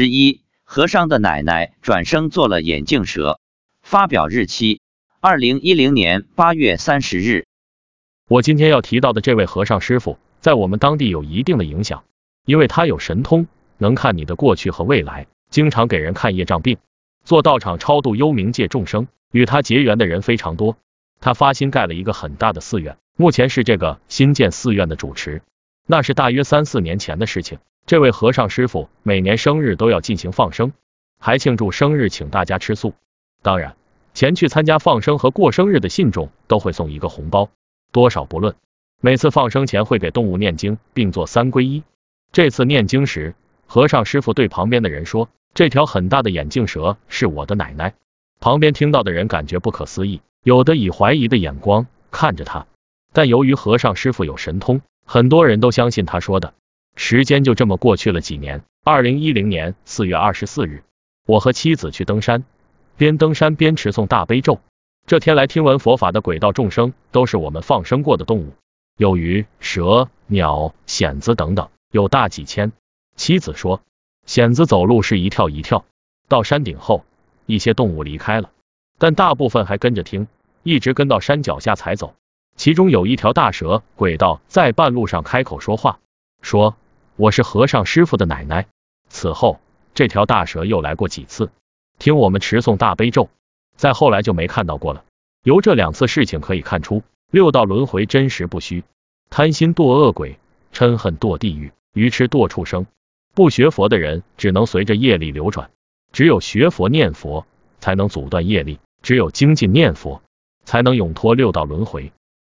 十一，和尚的奶奶转生做了眼镜蛇。发表日期：二零一零年八月三十日。我今天要提到的这位和尚师傅，在我们当地有一定的影响，因为他有神通，能看你的过去和未来，经常给人看业障病，做道场超度幽冥界众生，与他结缘的人非常多。他发心盖了一个很大的寺院，目前是这个新建寺院的主持。那是大约三四年前的事情。这位和尚师傅每年生日都要进行放生，还庆祝生日，请大家吃素。当然，前去参加放生和过生日的信众都会送一个红包，多少不论。每次放生前会给动物念经，并做三皈依。这次念经时，和尚师傅对旁边的人说：“这条很大的眼镜蛇是我的奶奶。”旁边听到的人感觉不可思议，有的以怀疑的眼光看着他。但由于和尚师傅有神通，很多人都相信他说的。时间就这么过去了几年。二零一零年四月二十四日，我和妻子去登山，边登山边持诵大悲咒。这天来听闻佛法的鬼道众生，都是我们放生过的动物，有鱼、蛇、鸟、蚬子等等，有大几千。妻子说，蚬子走路是一跳一跳。到山顶后，一些动物离开了，但大部分还跟着听，一直跟到山脚下才走。其中有一条大蛇，鬼道在半路上开口说话，说。我是和尚师傅的奶奶。此后，这条大蛇又来过几次，听我们持诵大悲咒，再后来就没看到过了。由这两次事情可以看出，六道轮回真实不虚。贪心堕恶鬼，嗔恨堕地狱，愚痴堕畜生。不学佛的人只能随着业力流转，只有学佛念佛才能阻断业力，只有精进念佛才能永脱六道轮回。